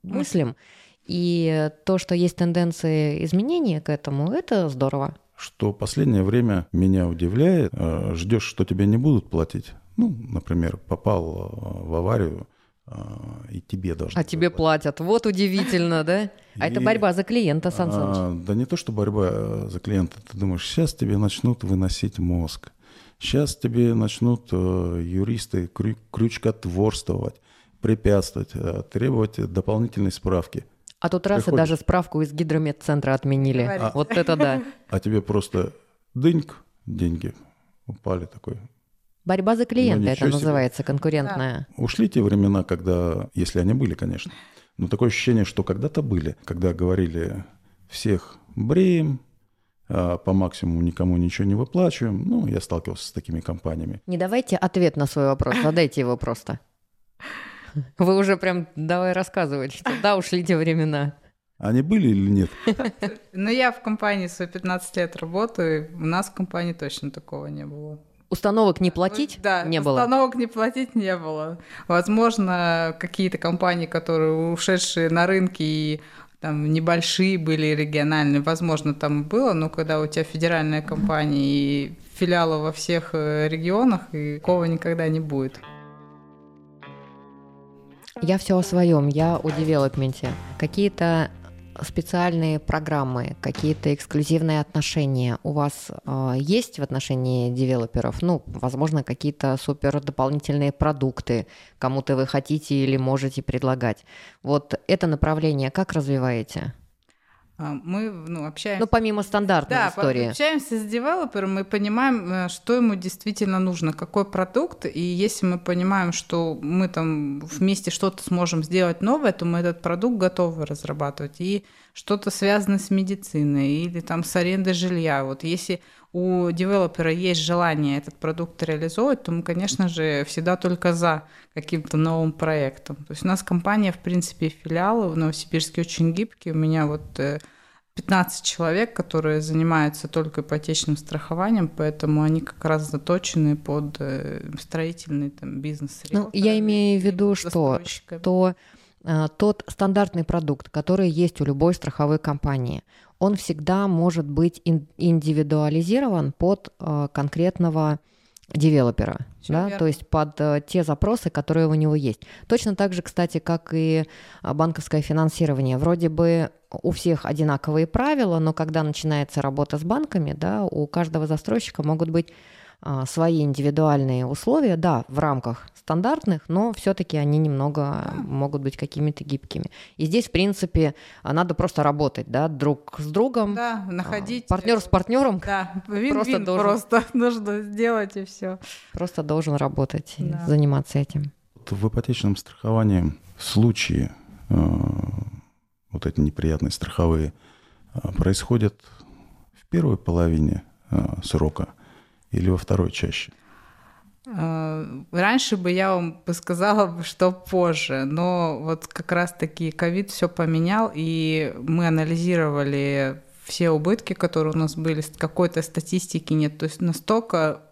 [SPEAKER 3] мыслим. И то, что есть тенденции изменения к этому, это здорово.
[SPEAKER 1] Что последнее время меня удивляет, э, ждешь, что тебе не будут платить. Ну, например, попал э, в аварию, и тебе должны.
[SPEAKER 3] А тебе платят. Вот удивительно, да? А это борьба за клиента, Сан а,
[SPEAKER 1] Да не то, что борьба э, за клиента. Ты думаешь, сейчас тебе начнут выносить мозг. Сейчас тебе начнут э, юристы крючкотворствовать, препятствовать, э, требовать дополнительной справки.
[SPEAKER 3] А тут раз Приходишь. и даже справку из гидрометцентра отменили. А, вот это да.
[SPEAKER 1] А тебе просто дыньк, деньги упали такой.
[SPEAKER 3] Борьба за клиента ну, это называется, себе. конкурентная.
[SPEAKER 1] Да. Ушли те времена, когда, если они были, конечно, но такое ощущение, что когда-то были, когда говорили всех бреем, а по максимуму никому ничего не выплачиваем. Ну, я сталкивался с такими компаниями.
[SPEAKER 3] Не давайте ответ на свой вопрос, задайте его просто. Вы уже прям давай рассказывать, что да, ушли те времена.
[SPEAKER 1] Они были или нет?
[SPEAKER 2] Ну, я в компании свои 15 лет работаю, у нас в компании точно такого не было.
[SPEAKER 3] Установок не платить
[SPEAKER 2] да,
[SPEAKER 3] не было?
[SPEAKER 2] установок не платить не было. Возможно, какие-то компании, которые ушедшие на рынки и там небольшие были региональные, возможно, там было, но когда у тебя федеральная компания и филиалы во всех э, регионах, и такого никогда не будет.
[SPEAKER 3] Я все о своем, я о девелопменте. Какие-то специальные программы, какие-то эксклюзивные отношения у вас э, есть в отношении девелоперов? Ну, возможно, какие-то супер дополнительные продукты кому-то вы хотите или можете предлагать. Вот это направление как развиваете?
[SPEAKER 2] А, мы ну, общаемся...
[SPEAKER 3] Ну, помимо стандартной
[SPEAKER 2] да,
[SPEAKER 3] истории.
[SPEAKER 2] общаемся с девелопером, мы понимаем, э, что ему действительно нужно, какой продукт, и если мы понимаем, что мы там вместе что-то сможем сделать новое, то мы этот продукт готовы разрабатывать. И что-то связано с медициной или там с арендой жилья. Вот если у девелопера есть желание этот продукт реализовывать, то мы, конечно же, всегда только за каким-то новым проектом. То есть у нас компания, в принципе, филиалы в Новосибирске очень гибкие. У меня вот 15 э, человек, которые занимаются только ипотечным страхованием, поэтому они как раз заточены под э, строительный там, бизнес.
[SPEAKER 3] Ну, я имею в виду, что, что э, тот стандартный продукт, который есть у любой страховой компании, он всегда может быть индивидуализирован под конкретного девелопера, да, то есть под э, те запросы, которые у него есть. Точно так же, кстати, как и а, банковское финансирование. Вроде бы у всех одинаковые правила, но когда начинается работа с банками, да, у каждого застройщика могут быть свои индивидуальные условия, да, в рамках стандартных, но все-таки они немного могут быть какими-то гибкими. И здесь, в принципе, надо просто работать, да, друг с другом.
[SPEAKER 2] Да, находить.
[SPEAKER 3] Партнер с партнером.
[SPEAKER 2] Да, просто, должен, просто нужно сделать и все.
[SPEAKER 3] Просто должен работать, да. заниматься этим.
[SPEAKER 1] В ипотечном страховании в случае э, вот эти неприятные страховые э, происходят в первой половине э, срока – или во второй чаще?
[SPEAKER 2] А, раньше бы я вам бы сказала, что позже, но вот как раз-таки ковид все поменял, и мы анализировали все убытки, которые у нас были, какой-то статистики нет, то есть настолько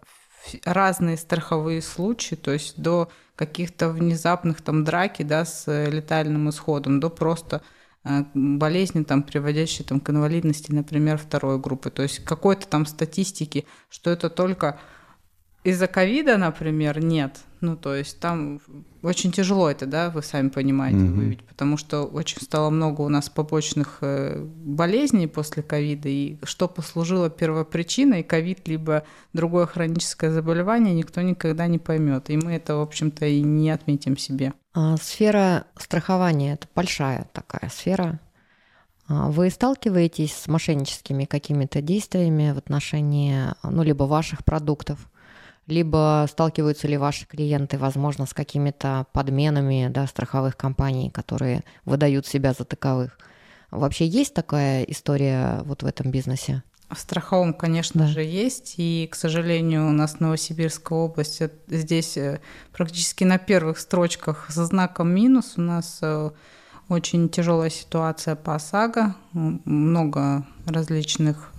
[SPEAKER 2] разные страховые случаи, то есть до каких-то внезапных там драки, да, с летальным исходом, до просто Э, болезни, там, приводящие там, к инвалидности, например, второй группы. То есть какой-то там статистики, что это только из-за ковида, например, нет. Ну, то есть там очень тяжело это, да, вы сами понимаете, mm-hmm. выявить, потому что очень стало много у нас побочных э, болезней после ковида, и что послужило первопричиной, ковид либо другое хроническое заболевание, никто никогда не поймет. И мы это, в общем-то, и не отметим себе.
[SPEAKER 3] А, сфера страхования – это большая такая сфера. А, вы сталкиваетесь с мошенническими какими-то действиями в отношении, ну, либо ваших продуктов, либо сталкиваются ли ваши клиенты, возможно, с какими-то подменами да, страховых компаний, которые выдают себя за таковых. Вообще есть такая история вот в этом бизнесе?
[SPEAKER 2] В страховом, конечно да. же, есть. И, к сожалению, у нас Новосибирская область э, здесь э, практически на первых строчках со знаком минус. У нас э, очень тяжелая ситуация по ОСАГО. Много различных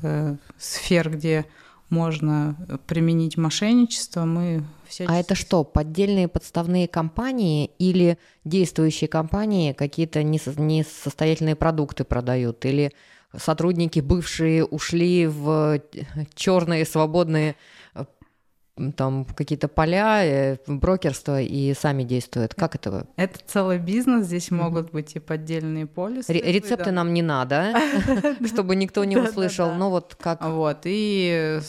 [SPEAKER 2] сфер, где можно применить мошенничество. Мы
[SPEAKER 3] всячески... А это что, поддельные подставные компании или действующие компании какие-то несостоятельные продукты продают? Или сотрудники бывшие ушли в черные свободные там какие-то поля, э, брокерство и сами действуют. Как это?
[SPEAKER 2] Это целый бизнес, здесь могут быть и поддельные полисы.
[SPEAKER 3] Рецепты нам не надо, чтобы никто не услышал, но вот как...
[SPEAKER 2] Вот, и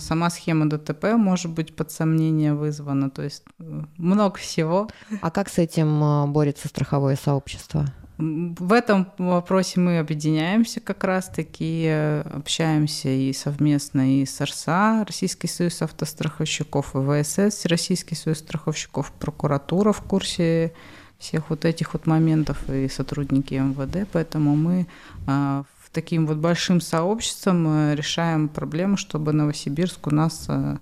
[SPEAKER 2] сама схема ДТП может быть под сомнение вызвана, то есть э, много всего.
[SPEAKER 3] А как с этим э, борется страховое сообщество?
[SPEAKER 2] В этом вопросе мы объединяемся как раз-таки, общаемся и совместно и с РСА, Российский союз автостраховщиков, и ВСС, Российский союз страховщиков, прокуратура в курсе всех вот этих вот моментов и сотрудники МВД, поэтому мы а, в таким вот большим сообществом э, решаем проблему, чтобы Новосибирск у нас э,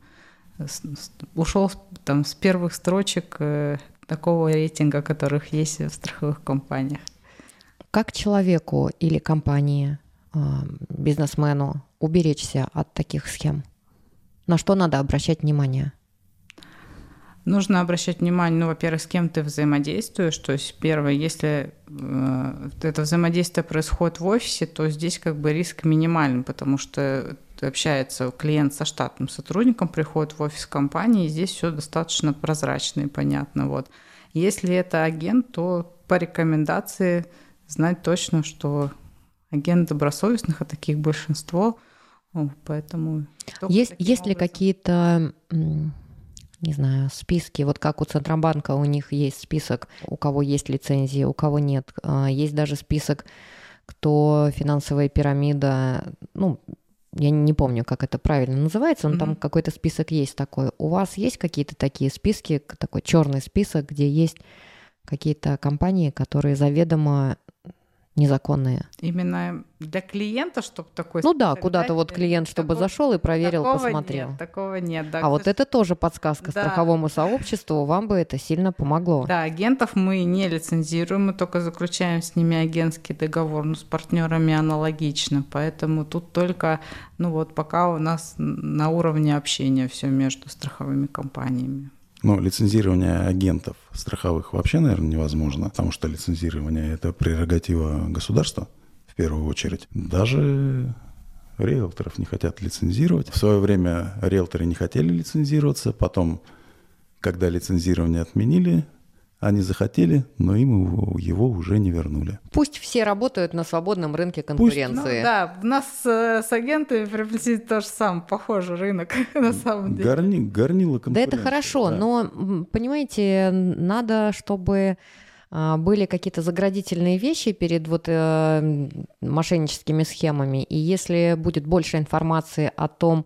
[SPEAKER 2] ушел там с первых строчек э, такого рейтинга, которых есть в страховых компаниях.
[SPEAKER 3] Как человеку или компании, а, бизнесмену уберечься от таких схем? На что надо обращать внимание?
[SPEAKER 2] Нужно обращать внимание, ну, во-первых, с кем ты взаимодействуешь. То есть, первое, если э, это взаимодействие происходит в офисе, то здесь как бы риск минимален, потому что общается клиент со штатным сотрудником, приходит в офис компании, и здесь все достаточно прозрачно и понятно. Вот. Если это агент, то по рекомендации знать точно, что агент добросовестных, а таких большинство, поэтому...
[SPEAKER 3] Есть, есть ли какие-то, не знаю, списки, вот как у Центробанка у них есть список, у кого есть лицензии, у кого нет, а, есть даже список кто финансовая пирамида, ну, я не помню, как это правильно называется, но mm-hmm. там какой-то список есть такой. У вас есть какие-то такие списки, такой черный список, где есть какие-то компании, которые заведомо незаконные.
[SPEAKER 2] Именно для клиента, чтобы такой...
[SPEAKER 3] Ну да, куда-то вот клиент, чтобы такого, зашел и проверил, такого посмотрел.
[SPEAKER 2] Нет, такого нет. Да,
[SPEAKER 3] а вот это тоже подсказка да. страховому сообществу, вам бы это сильно помогло.
[SPEAKER 2] Да, агентов мы не лицензируем, мы только заключаем с ними агентский договор, ну, с партнерами аналогично, поэтому тут только, ну вот пока у нас на уровне общения все между страховыми компаниями.
[SPEAKER 1] Но лицензирование агентов страховых вообще, наверное, невозможно, потому что лицензирование – это прерогатива государства в первую очередь. Даже риэлторов не хотят лицензировать. В свое время риэлторы не хотели лицензироваться, потом, когда лицензирование отменили, они захотели, но им его, его уже не вернули.
[SPEAKER 3] Пусть все работают на свободном рынке конкуренции. Пусть,
[SPEAKER 2] ну, да, у нас э, с агентами приблизительно то же самое, похожий рынок на самом деле.
[SPEAKER 1] Горни, горнило
[SPEAKER 3] Да это хорошо, да. но, понимаете, надо, чтобы а, были какие-то заградительные вещи перед вот э, мошенническими схемами, и если будет больше информации о том,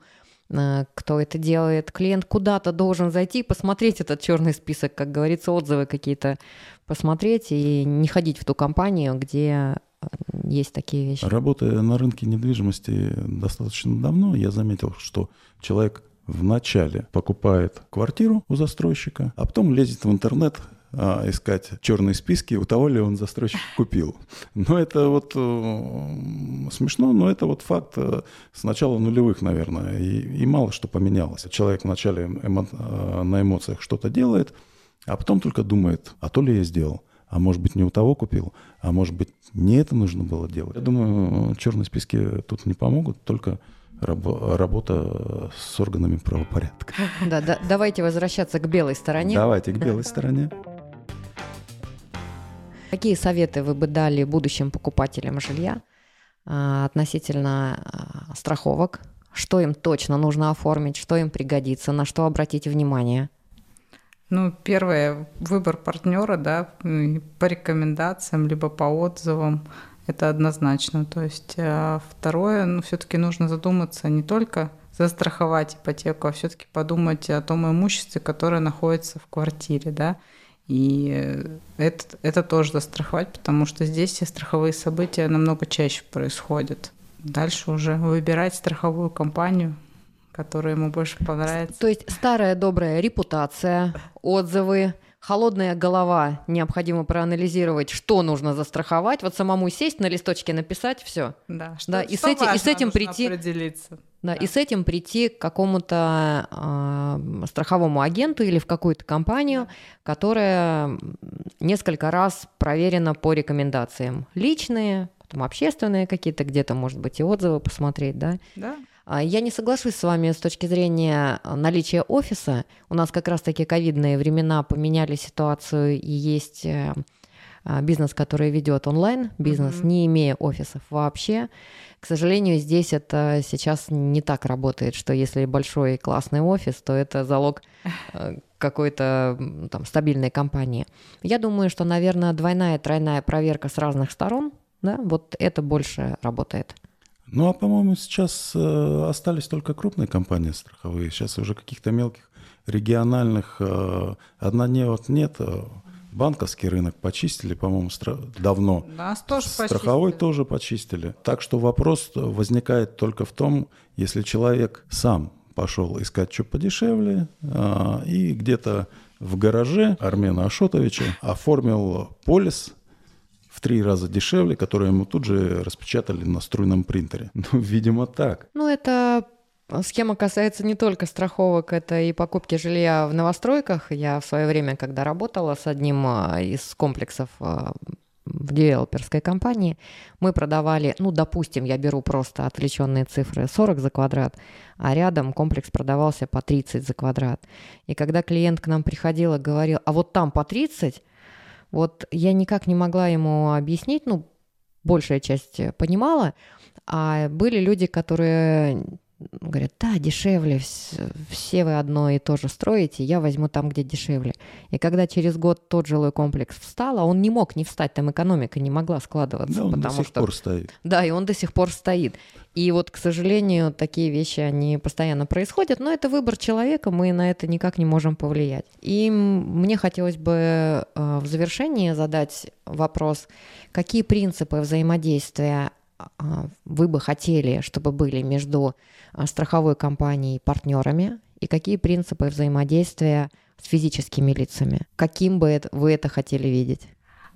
[SPEAKER 3] кто это делает. Клиент куда-то должен зайти, посмотреть этот черный список, как говорится, отзывы какие-то посмотреть и не ходить в ту компанию, где э, есть такие вещи.
[SPEAKER 1] Работая на рынке недвижимости достаточно давно, я заметил, что человек вначале покупает квартиру у застройщика, а потом лезет в интернет, а, искать черные списки, у того ли он застройщик купил. Но это вот э, смешно, но это вот факт э, с начала нулевых, наверное, и, и мало что поменялось. Человек вначале эмо, э, на эмоциях что-то делает, а потом только думает, а то ли я сделал. А может быть, не у того купил, а может быть, не это нужно было делать. Я думаю, черные списки тут не помогут, только работа с органами правопорядка.
[SPEAKER 3] Да, да, давайте возвращаться к белой стороне.
[SPEAKER 1] Давайте к белой стороне.
[SPEAKER 3] Какие советы вы бы дали будущим покупателям жилья а, относительно а, страховок? Что им точно нужно оформить, что им пригодится, на что обратить внимание?
[SPEAKER 2] Ну, первое, выбор партнера, да, по рекомендациям, либо по отзывам, это однозначно. То есть а второе, ну, все-таки нужно задуматься не только застраховать ипотеку, а все-таки подумать о том имуществе, которое находится в квартире, да, и это, это тоже застраховать, потому что здесь все страховые события намного чаще происходят. Дальше уже выбирать страховую компанию, которая ему больше понравится.
[SPEAKER 3] То есть старая добрая репутация, отзывы, холодная голова, необходимо проанализировать, что нужно застраховать, вот самому сесть на листочке написать все.
[SPEAKER 2] Да, что, да, и, что с эти, и с этим прийти. Определиться.
[SPEAKER 3] Да, да, и с этим прийти к какому-то э, страховому агенту или в какую-то компанию, которая несколько раз проверена по рекомендациям. Личные, потом общественные какие-то, где-то, может быть, и отзывы посмотреть, да?
[SPEAKER 2] Да.
[SPEAKER 3] А, я не соглашусь с вами с точки зрения а, наличия офиса. У нас как раз-таки ковидные времена поменяли ситуацию, и есть э, а, бизнес, который ведет онлайн бизнес, mm-hmm. не имея офисов вообще. К сожалению, здесь это сейчас не так работает, что если большой классный офис, то это залог э, какой-то там стабильной компании. Я думаю, что, наверное, двойная, тройная проверка с разных сторон, да, вот это больше работает.
[SPEAKER 1] Ну, а, по-моему, сейчас э, остались только крупные компании страховые. Сейчас уже каких-то мелких региональных э, однодневок нет. Банковский рынок почистили, по-моему, стра... давно.
[SPEAKER 2] Нас тоже
[SPEAKER 1] Страховой
[SPEAKER 2] почистили.
[SPEAKER 1] тоже почистили. Так что вопрос возникает только в том, если человек сам пошел искать что подешевле, э, и где-то в гараже Армена Ашотовича оформил полис в три раза дешевле, которые ему тут же распечатали на струйном принтере. Ну, видимо, так.
[SPEAKER 3] Ну, это Схема касается не только страховок, это и покупки жилья в новостройках. Я в свое время, когда работала с одним а, из комплексов а, в девелоперской компании, мы продавали, ну, допустим, я беру просто отвлеченные цифры, 40 за квадрат, а рядом комплекс продавался по 30 за квадрат. И когда клиент к нам приходил и говорил, а вот там по 30, вот я никак не могла ему объяснить, ну, большая часть понимала, а были люди, которые говорят, да, дешевле, все вы одно и то же строите, я возьму там, где дешевле. И когда через год тот жилой комплекс встал, а он не мог не встать, там экономика не могла складываться.
[SPEAKER 1] Да, он
[SPEAKER 3] потому
[SPEAKER 1] до сих
[SPEAKER 3] что...
[SPEAKER 1] пор стоит.
[SPEAKER 3] Да, и он до сих пор стоит. И вот, к сожалению, такие вещи, они постоянно происходят, но это выбор человека, мы на это никак не можем повлиять. И мне хотелось бы э, в завершении задать вопрос, какие принципы взаимодействия вы бы хотели, чтобы были между а, страховой компанией и партнерами, и какие принципы взаимодействия с физическими лицами? Каким бы вы это хотели видеть?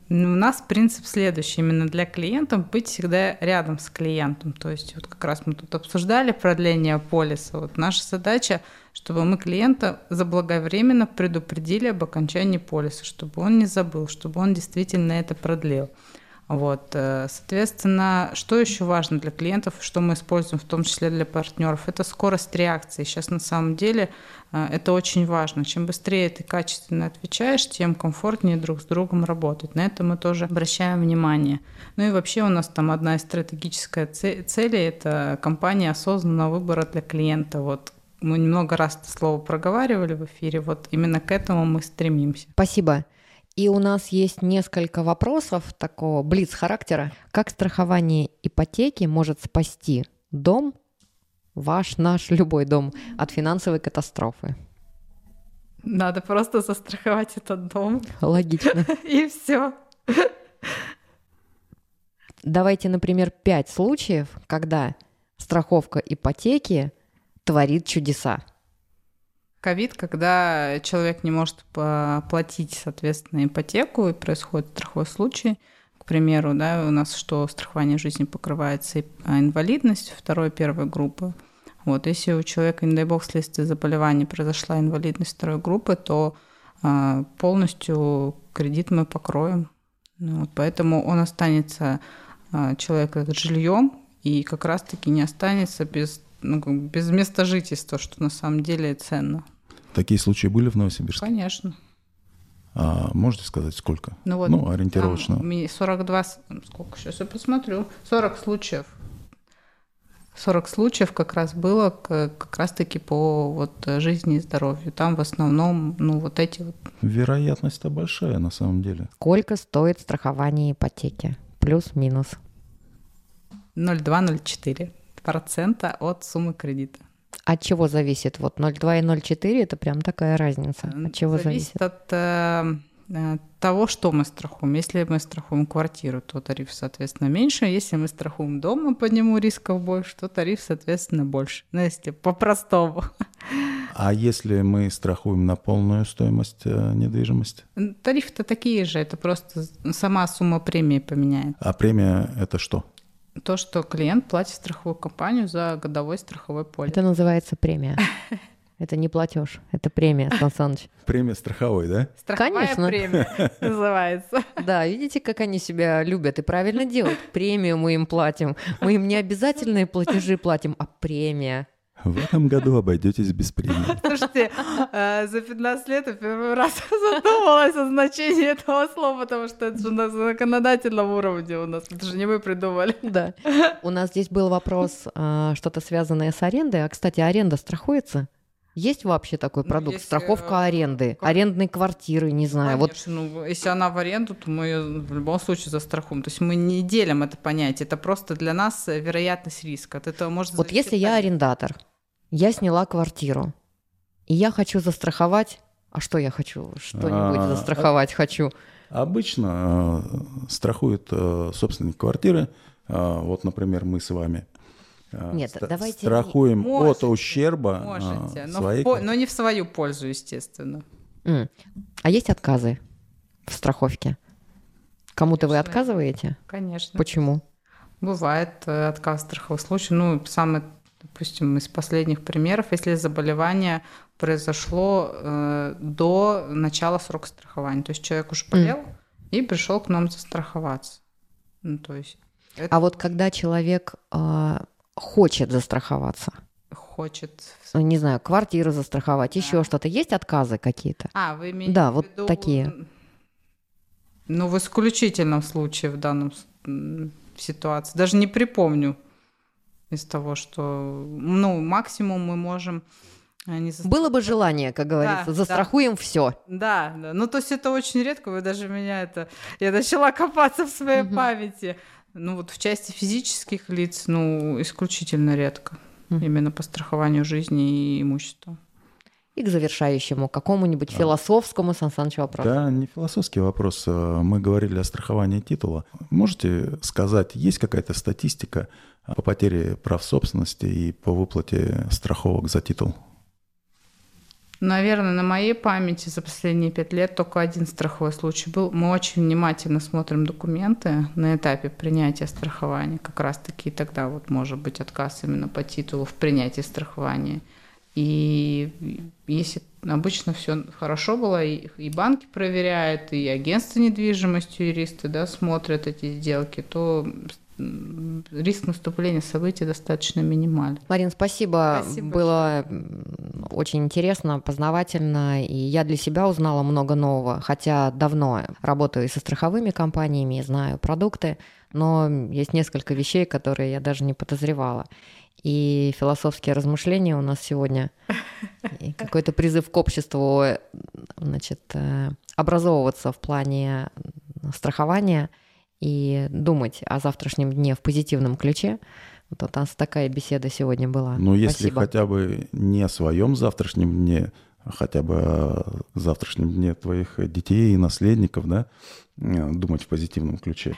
[SPEAKER 2] Ну, у нас принцип следующий. Именно для клиентов быть всегда рядом с клиентом. То есть вот как раз мы тут обсуждали продление полиса. Вот наша задача, чтобы мы клиента заблаговременно предупредили об окончании полиса, чтобы он не забыл, чтобы он действительно это продлил. Вот, э, соответственно, что еще важно для клиентов, что мы используем в том числе для партнеров, это скорость реакции. Сейчас на самом деле э, это очень важно. Чем быстрее ты качественно отвечаешь, тем комфортнее друг с другом работать. На это мы тоже обращаем внимание. Ну и вообще у нас там одна из стратегических целей – это компания осознанного выбора для клиента. Вот мы немного раз это слово проговаривали в эфире, вот именно к этому мы стремимся.
[SPEAKER 3] Спасибо. И у нас есть несколько вопросов такого блиц-характера. Как страхование ипотеки может спасти дом, ваш, наш, любой дом, от финансовой катастрофы?
[SPEAKER 2] Надо просто застраховать этот дом.
[SPEAKER 3] Логично.
[SPEAKER 2] И все.
[SPEAKER 3] Давайте, например, пять случаев, когда страховка ипотеки творит чудеса
[SPEAKER 2] ковид, когда человек не может платить, соответственно, ипотеку, и происходит страховой случай, к примеру, да, у нас что страхование жизни покрывается а, инвалидность второй, первой группы. Вот, если у человека, не дай бог, вследствие заболевания произошла инвалидность второй группы, то а, полностью кредит мы покроем. Ну вот, поэтому он останется, а, человек этот, жильем, и как раз-таки не останется без, ну, без места жительства, что на самом деле ценно.
[SPEAKER 1] Такие случаи были в Новосибирске?
[SPEAKER 2] Конечно.
[SPEAKER 1] А можете сказать, сколько?
[SPEAKER 2] Ну, вот,
[SPEAKER 1] ну ориентировочно.
[SPEAKER 2] Там 42, сколько, сейчас я посмотрю, 40 случаев. 40 случаев как раз было как раз-таки по вот жизни и здоровью. Там в основном, ну, вот эти вот...
[SPEAKER 1] Вероятность-то большая на самом деле.
[SPEAKER 3] Сколько стоит страхование ипотеки? Плюс-минус.
[SPEAKER 2] 0,2-0,4 процента от суммы кредита.
[SPEAKER 3] От чего зависит? Вот 0,2 и 0,4 это прям такая разница. От чего зависит?
[SPEAKER 2] Зависит от э, э, того, что мы страхуем. Если мы страхуем квартиру, то тариф, соответственно, меньше. Если мы страхуем дом, мы подниму рисков больше, то тариф, соответственно, больше. Ну, если по-простому.
[SPEAKER 1] А если мы страхуем на полную стоимость э, недвижимости?
[SPEAKER 2] Тарифы-то такие же, это просто сама сумма премии поменяет.
[SPEAKER 1] А премия это что?
[SPEAKER 2] То, что клиент платит страховую компанию за годовой страховой полис.
[SPEAKER 3] Это называется премия. Это не платеж, это премия, Сан Саныч.
[SPEAKER 1] Премия страховой, да?
[SPEAKER 2] Страховая
[SPEAKER 3] Конечно.
[SPEAKER 2] премия называется.
[SPEAKER 3] Да, видите, как они себя любят и правильно делают. Премию мы им платим. Мы им не обязательные платежи платим, а премия.
[SPEAKER 1] В этом году обойдетесь без премии.
[SPEAKER 2] Слушайте, э, за 15 лет я первый раз задумалась о значении этого слова, потому что это же на законодательном уровне у нас, это же не мы придумали.
[SPEAKER 3] Да. У нас здесь был вопрос, э, что-то связанное с арендой. А, кстати, аренда страхуется? Есть вообще такой ну, продукт? Если, Страховка э, аренды, как... арендной квартиры, не знаю.
[SPEAKER 2] Конечно, вот... ну, если она в аренду, то мы ее в любом случае застрахуем. То есть мы не делим это понятие. Это просто для нас вероятность риска. От этого может
[SPEAKER 3] Вот если я арендатор, я сняла квартиру, и я хочу застраховать. А что я хочу? Что-нибудь а, застраховать хочу.
[SPEAKER 1] Обычно э, страхует э, собственник квартиры. Э, вот, например, мы с вами.
[SPEAKER 3] Э, Нет, ст- давайте
[SPEAKER 1] страхуем можете, от ущерба
[SPEAKER 2] можете, э, но, своей... в, но не в свою пользу, естественно.
[SPEAKER 3] Mm. А есть отказы в страховке? Кому-то вы отказываете?
[SPEAKER 2] Конечно.
[SPEAKER 3] Почему?
[SPEAKER 2] Бывает э, отказ в страховых случаях. Ну, самый допустим, из последних примеров, если заболевание произошло э, до начала срока страхования. То есть человек уже болел mm. и пришел к нам застраховаться. Ну, то есть
[SPEAKER 3] это... А вот когда человек э, хочет застраховаться,
[SPEAKER 2] хочет.
[SPEAKER 3] Ну, не знаю, квартиру застраховать, да. еще что-то. Есть отказы какие-то?
[SPEAKER 2] А, вы имеете
[SPEAKER 3] Да, вот
[SPEAKER 2] виду...
[SPEAKER 3] такие.
[SPEAKER 2] Ну, в исключительном случае в данном ситуации. Даже не припомню из того, что, ну, максимум мы можем
[SPEAKER 3] э, не застрах... Было бы желание, как говорится, да, застрахуем да. все.
[SPEAKER 2] Да, да. Ну, то есть это очень редко. Вы даже меня это... Я начала копаться в своей угу. памяти. Ну, вот в части физических лиц, ну, исключительно редко. Угу. Именно по страхованию жизни и имущества.
[SPEAKER 3] И к завершающему, какому-нибудь да. философскому, Сан Саныч, вопросу.
[SPEAKER 1] Да, не философский вопрос. Э, мы говорили о страховании титула. Можете сказать, есть какая-то статистика по потере прав собственности и по выплате страховок за титул?
[SPEAKER 2] Наверное, на моей памяти за последние пять лет только один страховой случай был. Мы очень внимательно смотрим документы на этапе принятия страхования. Как раз-таки тогда вот может быть отказ именно по титулу в принятии страхования. И если обычно все хорошо было, и, и банки проверяют, и агентство недвижимости, юристы да, смотрят эти сделки, то риск наступления событий достаточно минимален.
[SPEAKER 3] Марин, спасибо. спасибо Было большое. очень интересно, познавательно, и я для себя узнала много нового, хотя давно работаю и со страховыми компаниями, и знаю продукты, но есть несколько вещей, которые я даже не подозревала. И философские размышления у нас сегодня, и какой-то призыв к обществу значит, э, образовываться в плане страхования – и думать о завтрашнем дне в позитивном ключе. Вот у нас такая беседа сегодня была.
[SPEAKER 1] Ну, если Спасибо. хотя бы не о своем завтрашнем дне, а хотя бы о завтрашнем дне твоих детей и наследников, да, э, думать в позитивном ключе.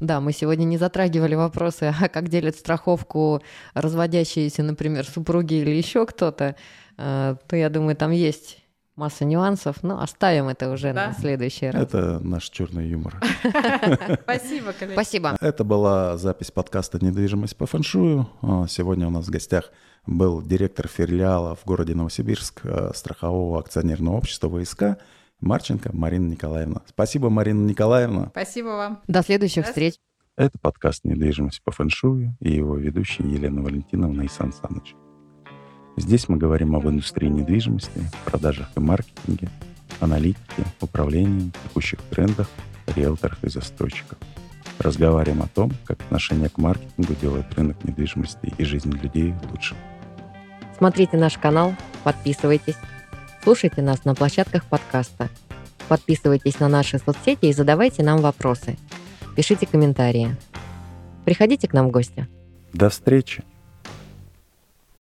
[SPEAKER 3] Да, мы сегодня не затрагивали вопросы, а как делят страховку разводящиеся, например, супруги или еще кто-то, э, то я думаю, там есть масса нюансов, но оставим это уже да? на следующий раз.
[SPEAKER 1] Это наш черный юмор.
[SPEAKER 2] Спасибо, коллеги.
[SPEAKER 3] Спасибо.
[SPEAKER 1] Это была запись подкаста «Недвижимость по фэншую». А, сегодня у нас в гостях был директор филиала в городе Новосибирск а, страхового акционерного общества ВСК Марченко Марина Николаевна. Спасибо, Марина Николаевна.
[SPEAKER 2] Спасибо вам.
[SPEAKER 3] До следующих До... встреч.
[SPEAKER 1] Это подкаст «Недвижимость по фэншую» и его ведущий Елена Валентиновна и Сан Саныч. Здесь мы говорим об индустрии недвижимости, продажах и маркетинге, аналитике, управлении, текущих трендах, риэлторах и застройщиках. Разговариваем о том, как отношение к маркетингу делает рынок недвижимости и жизнь людей лучше.
[SPEAKER 3] Смотрите наш канал, подписывайтесь, слушайте нас на площадках подкаста, подписывайтесь на наши соцсети и задавайте нам вопросы. Пишите комментарии. Приходите к нам в гости.
[SPEAKER 1] До встречи!